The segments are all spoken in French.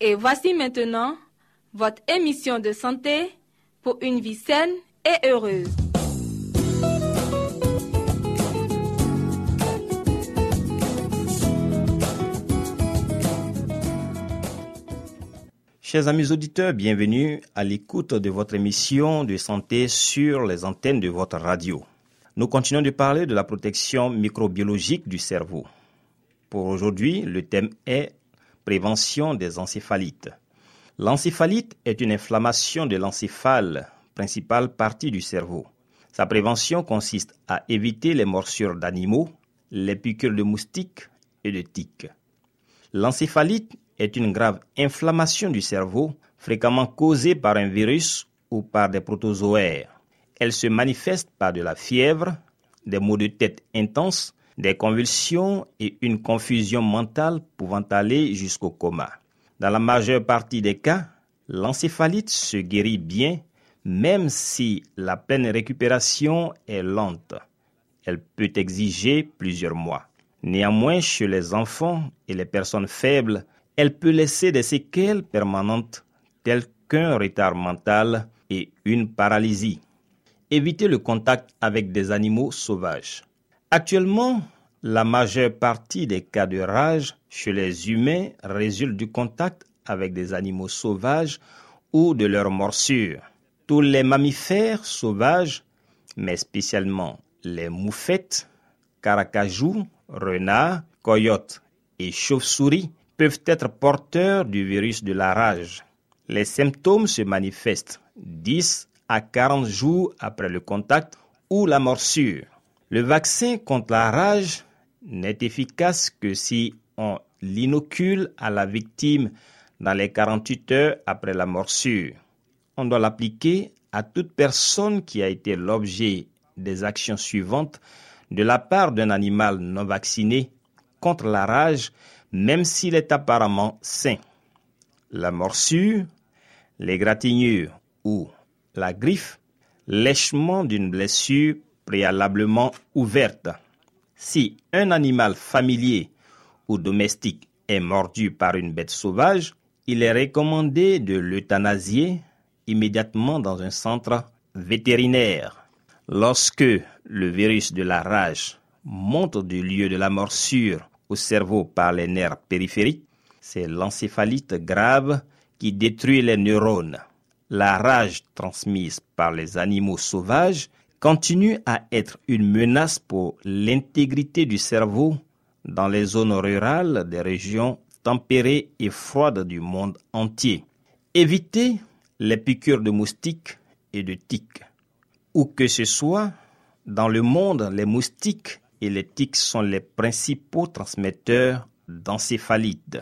Et voici maintenant votre émission de santé pour une vie saine et heureuse. Chers amis auditeurs, bienvenue à l'écoute de votre émission de santé sur les antennes de votre radio. Nous continuons de parler de la protection microbiologique du cerveau. Pour aujourd'hui, le thème est prévention des encéphalites. L'encéphalite est une inflammation de l'encéphale, principale partie du cerveau. Sa prévention consiste à éviter les morsures d'animaux, les piqûres de moustiques et de tiques. L'encéphalite est une grave inflammation du cerveau, fréquemment causée par un virus ou par des protozoaires. Elle se manifeste par de la fièvre, des maux de tête intenses, des convulsions et une confusion mentale pouvant aller jusqu'au coma. Dans la majeure partie des cas, l'encéphalite se guérit bien, même si la pleine récupération est lente. Elle peut exiger plusieurs mois. Néanmoins, chez les enfants et les personnes faibles, elle peut laisser des séquelles permanentes telles qu'un retard mental et une paralysie. Éviter le contact avec des animaux sauvages. Actuellement, la majeure partie des cas de rage chez les humains résulte du contact avec des animaux sauvages ou de leurs morsures. Tous les mammifères sauvages, mais spécialement les moufettes, caracajous, renards, coyotes et chauves-souris, peuvent être porteurs du virus de la rage. Les symptômes se manifestent 10 à 40 jours après le contact ou la morsure. Le vaccin contre la rage n'est efficace que si on l'inocule à la victime dans les 48 heures après la morsure. On doit l'appliquer à toute personne qui a été l'objet des actions suivantes de la part d'un animal non vacciné contre la rage, même s'il est apparemment sain. La morsure, l'égratignure ou la griffe, lèchement d'une blessure préalablement ouverte. Si un animal familier ou domestique est mordu par une bête sauvage, il est recommandé de l'euthanasier immédiatement dans un centre vétérinaire. Lorsque le virus de la rage monte du lieu de la morsure au cerveau par les nerfs périphériques, c'est l'encéphalite grave qui détruit les neurones. La rage transmise par les animaux sauvages continue à être une menace pour l'intégrité du cerveau dans les zones rurales des régions tempérées et froides du monde entier. Évitez les piqûres de moustiques et de tiques. Où que ce soit, dans le monde, les moustiques et les tiques sont les principaux transmetteurs d'encéphalite.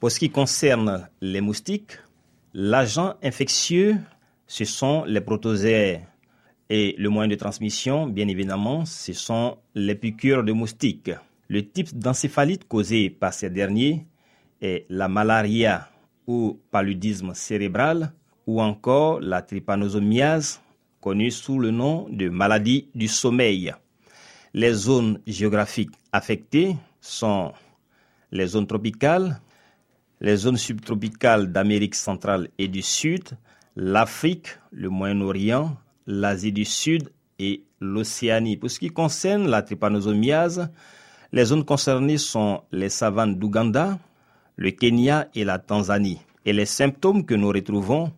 Pour ce qui concerne les moustiques, l'agent infectieux, ce sont les protozoaires. Et le moyen de transmission, bien évidemment, ce sont les piqûres de moustiques. Le type d'encéphalite causé par ces derniers est la malaria ou paludisme cérébral ou encore la trypanosomiase, connue sous le nom de maladie du sommeil. Les zones géographiques affectées sont les zones tropicales, les zones subtropicales d'Amérique centrale et du Sud, l'Afrique, le Moyen-Orient, l'Asie du Sud et l'Océanie. Pour ce qui concerne la trypanosomiase, les zones concernées sont les savanes d'Ouganda, le Kenya et la Tanzanie. Et les symptômes que nous retrouvons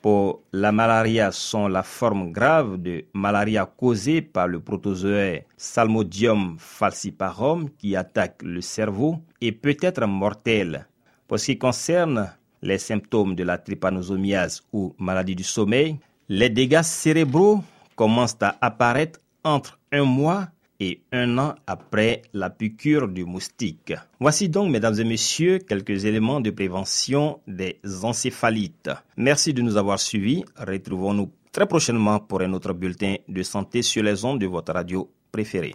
pour la malaria sont la forme grave de malaria causée par le protozoaire Salmodium falciparum qui attaque le cerveau et peut être mortelle. Pour ce qui concerne les symptômes de la trypanosomiase ou maladie du sommeil, les dégâts cérébraux commencent à apparaître entre un mois et un an après la piqûre du moustique. Voici donc, mesdames et messieurs, quelques éléments de prévention des encéphalites. Merci de nous avoir suivis. Retrouvons-nous très prochainement pour un autre bulletin de santé sur les ondes de votre radio préférée.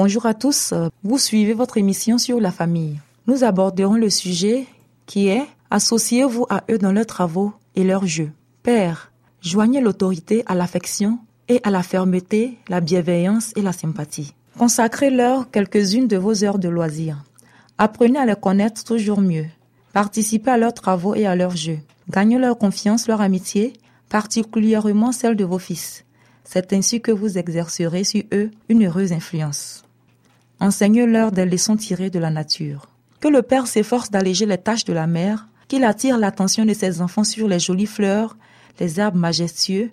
Bonjour à tous, vous suivez votre émission sur la famille. Nous aborderons le sujet qui est Associez-vous à eux dans leurs travaux et leurs jeux. Père, joignez l'autorité à l'affection et à la fermeté, la bienveillance et la sympathie. Consacrez-leur quelques-unes de vos heures de loisirs. Apprenez à les connaître toujours mieux. Participez à leurs travaux et à leurs jeux. Gagnez leur confiance, leur amitié, particulièrement celle de vos fils. C'est ainsi que vous exercerez sur eux une heureuse influence. Enseignez-leur des leçons tirées de la nature. Que le Père s'efforce d'alléger les tâches de la mère, qu'il attire l'attention de ses enfants sur les jolies fleurs, les arbres majestueux,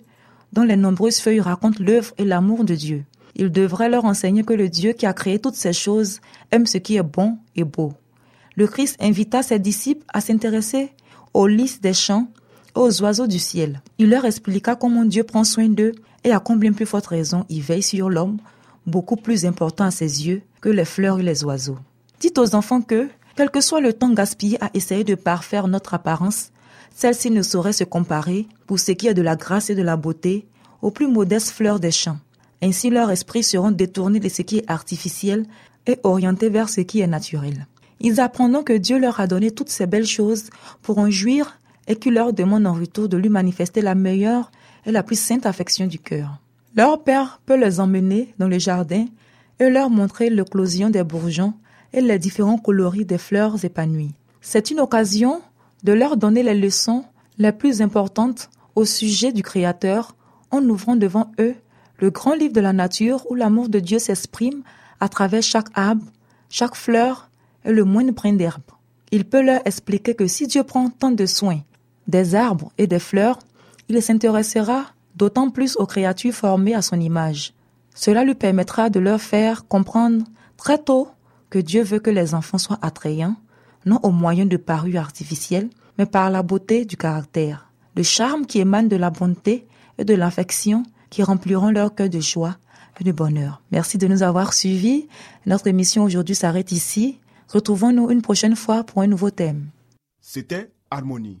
dont les nombreuses feuilles racontent l'œuvre et l'amour de Dieu. Il devrait leur enseigner que le Dieu qui a créé toutes ces choses aime ce qui est bon et beau. Le Christ invita ses disciples à s'intéresser aux lys des champs aux oiseaux du ciel. Il leur expliqua comment Dieu prend soin d'eux et à combien plus forte raison il veille sur l'homme, beaucoup plus important à ses yeux que les fleurs et les oiseaux. Dites aux enfants que, quel que soit le temps gaspillé à essayer de parfaire notre apparence, celle-ci ne saurait se comparer, pour ce qui est de la grâce et de la beauté, aux plus modestes fleurs des champs. Ainsi leurs esprits seront détournés de ce qui est artificiel et orientés vers ce qui est naturel. Ils apprendront que Dieu leur a donné toutes ces belles choses pour en jouir et qu'il leur demande en retour de lui manifester la meilleure et la plus sainte affection du cœur. Leur père peut les emmener dans le jardin et leur montrer l'éclosion des bourgeons et les différents coloris des fleurs épanouies. C'est une occasion de leur donner les leçons les plus importantes au sujet du Créateur en ouvrant devant eux le grand livre de la nature où l'amour de Dieu s'exprime à travers chaque arbre, chaque fleur et le moindre brin d'herbe. Il peut leur expliquer que si Dieu prend tant de soin des arbres et des fleurs, il s'intéressera d'autant plus aux créatures formées à son image. Cela lui permettra de leur faire comprendre très tôt que Dieu veut que les enfants soient attrayants, non au moyen de parures artificielles, mais par la beauté du caractère, le charme qui émane de la bonté et de l'affection qui rempliront leur cœur de joie et de bonheur. Merci de nous avoir suivis. Notre émission aujourd'hui s'arrête ici. Retrouvons-nous une prochaine fois pour un nouveau thème. C'était Harmonie.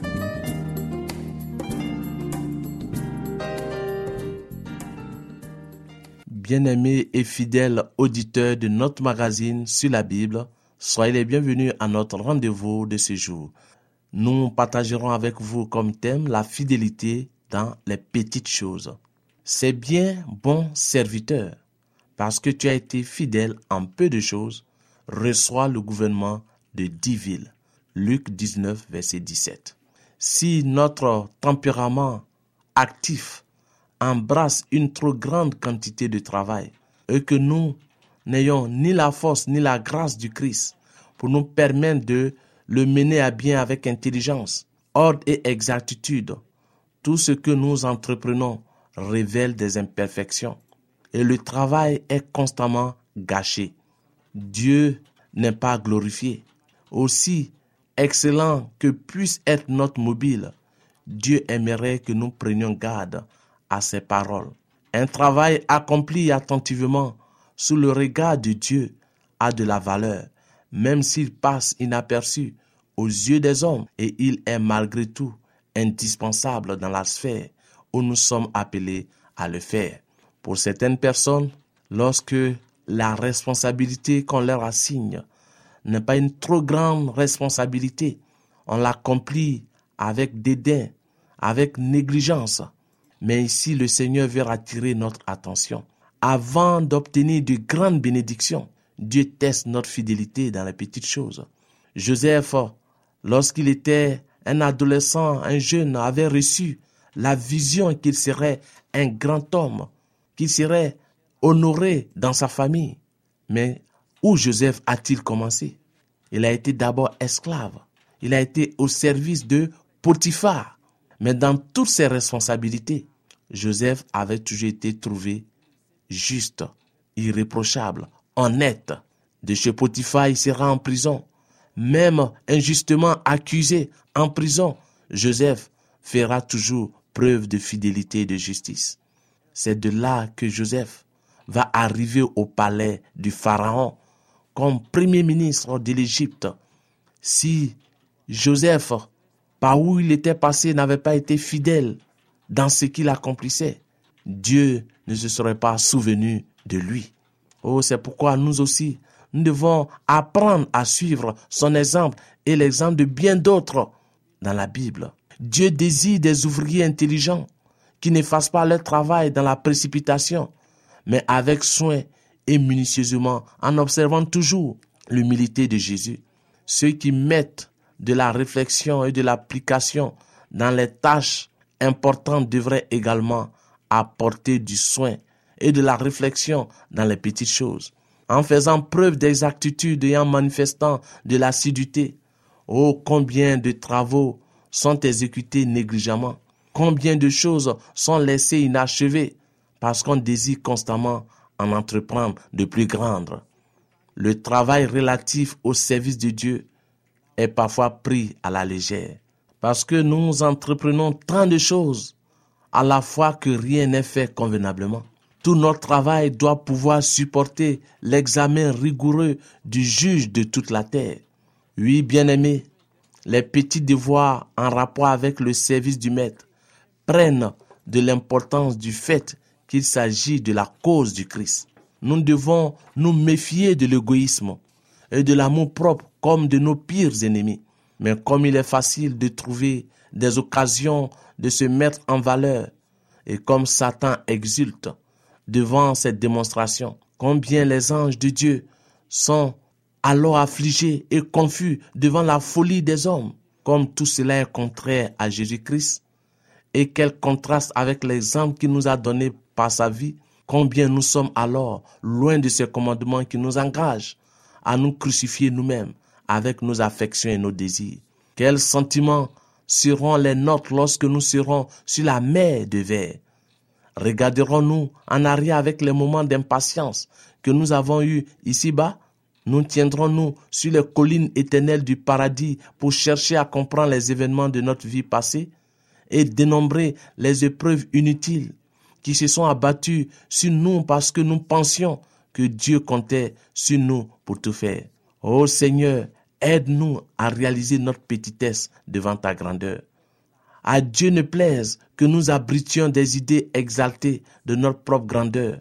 Bien-aimés et fidèles auditeurs de notre magazine sur la Bible, soyez les bienvenus à notre rendez-vous de ce jour. Nous partagerons avec vous comme thème la fidélité dans les petites choses. C'est bien, bon serviteur, parce que tu as été fidèle en peu de choses, reçois le gouvernement de dix villes. Luc 19, verset 17. Si notre tempérament actif embrasse une trop grande quantité de travail et que nous n'ayons ni la force ni la grâce du Christ pour nous permettre de le mener à bien avec intelligence, ordre et exactitude, tout ce que nous entreprenons révèle des imperfections et le travail est constamment gâché. Dieu n'est pas glorifié. Aussi excellent que puisse être notre mobile, Dieu aimerait que nous prenions garde à ses paroles. Un travail accompli attentivement sous le regard de Dieu a de la valeur, même s'il passe inaperçu aux yeux des hommes, et il est malgré tout indispensable dans la sphère où nous sommes appelés à le faire. Pour certaines personnes, lorsque la responsabilité qu'on leur assigne n'est pas une trop grande responsabilité, on l'accomplit avec dédain, avec négligence. Mais ici, le Seigneur veut attirer notre attention. Avant d'obtenir de grandes bénédictions, Dieu teste notre fidélité dans les petites choses. Joseph, lorsqu'il était un adolescent, un jeune, avait reçu la vision qu'il serait un grand homme, qu'il serait honoré dans sa famille. Mais où Joseph a-t-il commencé? Il a été d'abord esclave. Il a été au service de Potiphar. Mais dans toutes ses responsabilités, Joseph avait toujours été trouvé juste, irréprochable, honnête. De chez Potiphar, il sera en prison. Même injustement accusé en prison, Joseph fera toujours preuve de fidélité et de justice. C'est de là que Joseph va arriver au palais du Pharaon comme premier ministre de l'Égypte. Si Joseph, par où il était passé, n'avait pas été fidèle dans ce qu'il accomplissait, Dieu ne se serait pas souvenu de lui. Oh, c'est pourquoi nous aussi, nous devons apprendre à suivre son exemple et l'exemple de bien d'autres dans la Bible. Dieu désire des ouvriers intelligents qui ne fassent pas leur travail dans la précipitation, mais avec soin et minutieusement, en observant toujours l'humilité de Jésus. Ceux qui mettent de la réflexion et de l'application dans les tâches importantes devraient également apporter du soin et de la réflexion dans les petites choses, en faisant preuve d'exactitude et en manifestant de l'assiduité. Oh, combien de travaux sont exécutés négligemment, combien de choses sont laissées inachevées parce qu'on désire constamment en entreprendre de plus grandes. Le travail relatif au service de Dieu est parfois pris à la légère parce que nous entreprenons tant de choses à la fois que rien n'est fait convenablement. Tout notre travail doit pouvoir supporter l'examen rigoureux du juge de toute la terre. Oui, bien-aimés, les petits devoirs en rapport avec le service du maître prennent de l'importance du fait qu'il s'agit de la cause du Christ. Nous devons nous méfier de l'égoïsme et de l'amour propre comme de nos pires ennemis. Mais comme il est facile de trouver des occasions de se mettre en valeur, et comme Satan exulte devant cette démonstration, combien les anges de Dieu sont alors affligés et confus devant la folie des hommes, comme tout cela est contraire à Jésus-Christ, et quel contraste avec l'exemple qu'il nous a donné par sa vie, combien nous sommes alors loin de ces commandements qui nous engagent à nous crucifier nous-mêmes avec nos affections et nos désirs. Quels sentiments seront les nôtres lorsque nous serons sur la mer de verre? Regarderons-nous en arrière avec les moments d'impatience que nous avons eus ici-bas? Nous tiendrons-nous sur les collines éternelles du paradis pour chercher à comprendre les événements de notre vie passée et dénombrer les épreuves inutiles qui se sont abattues sur nous parce que nous pensions que Dieu comptait sur nous pour tout faire. Ô Seigneur, Aide-nous à réaliser notre petitesse devant ta grandeur. À Dieu ne plaise que nous abritions des idées exaltées de notre propre grandeur,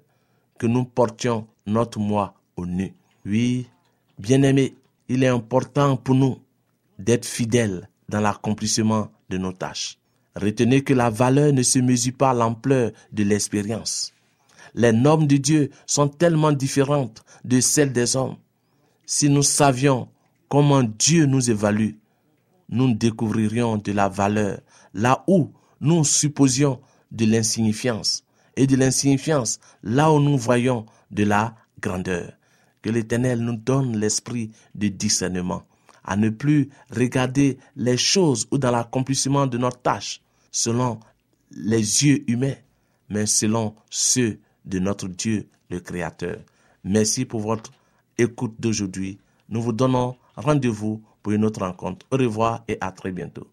que nous portions notre moi au nu. Oui, bien-aimés, il est important pour nous d'être fidèles dans l'accomplissement de nos tâches. Retenez que la valeur ne se mesure pas à l'ampleur de l'expérience. Les normes de Dieu sont tellement différentes de celles des hommes. Si nous savions comment Dieu nous évalue, nous découvririons de la valeur là où nous supposions de l'insignifiance et de l'insignifiance là où nous voyons de la grandeur. Que l'Éternel nous donne l'esprit de discernement, à ne plus regarder les choses ou dans l'accomplissement de notre tâche selon les yeux humains, mais selon ceux de notre Dieu le Créateur. Merci pour votre écoute d'aujourd'hui. Nous vous donnons Rendez-vous pour une autre rencontre. Au revoir et à très bientôt.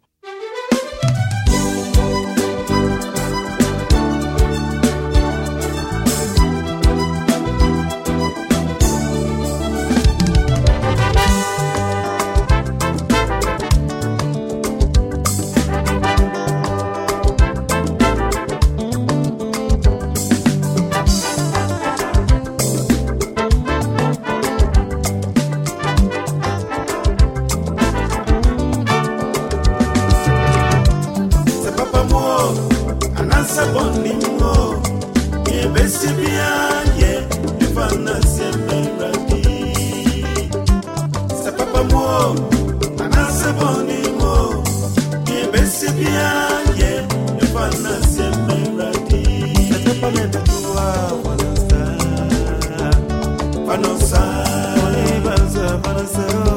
sabonimo ebesibiaye evanasiemeraki sapapamo anasebonimo ebesibiaye evanasiemeraki etepanetetua wanasa panosa ebanza panaseo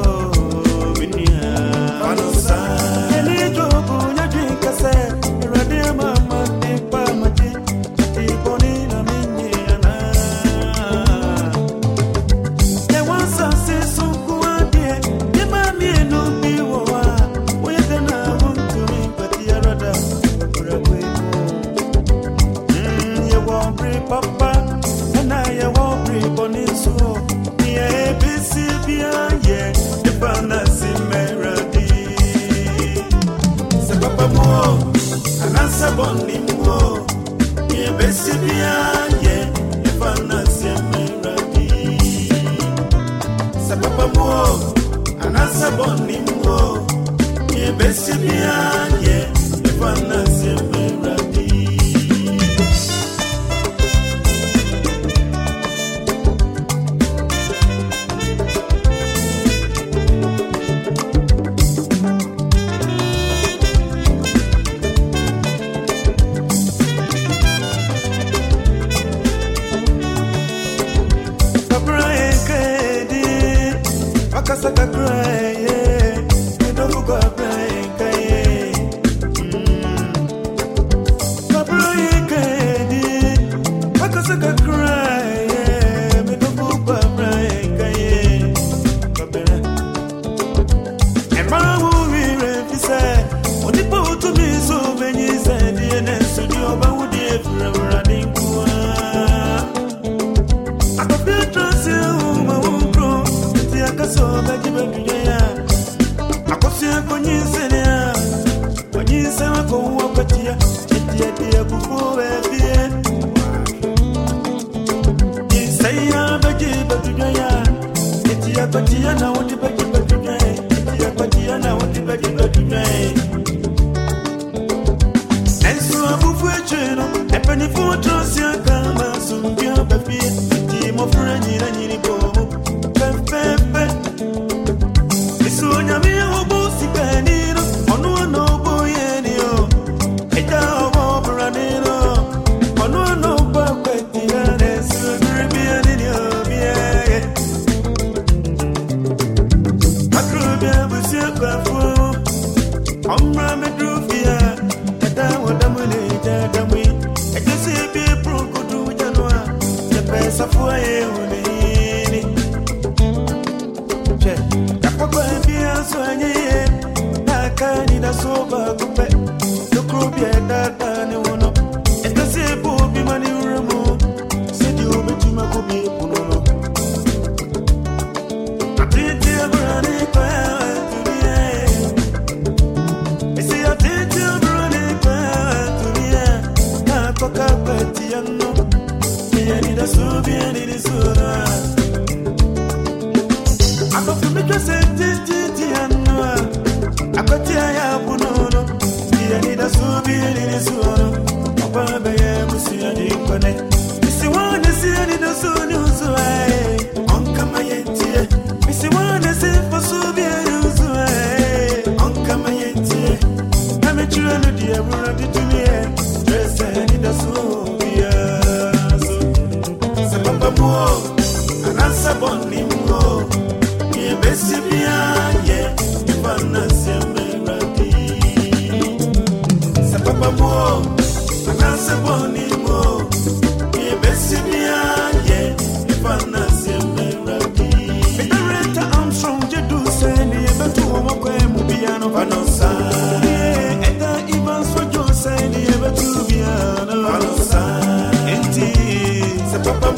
que sei dit.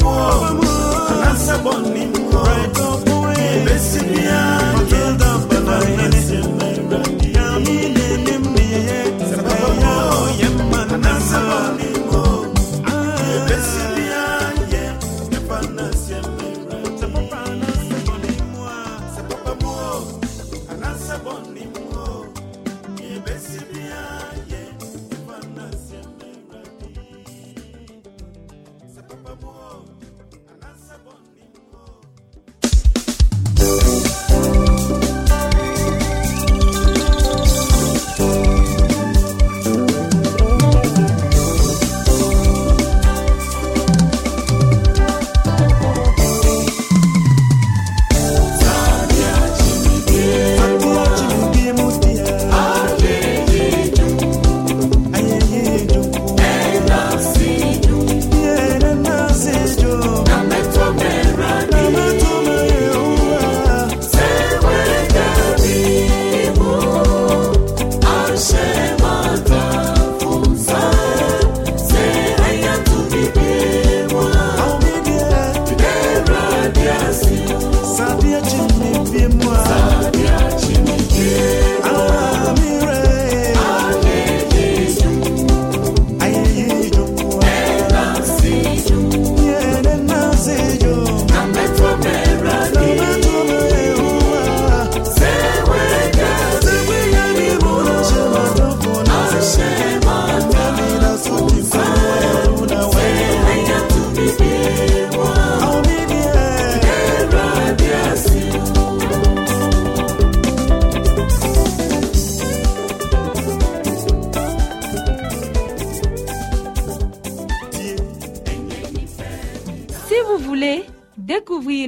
moi, dans sa bonne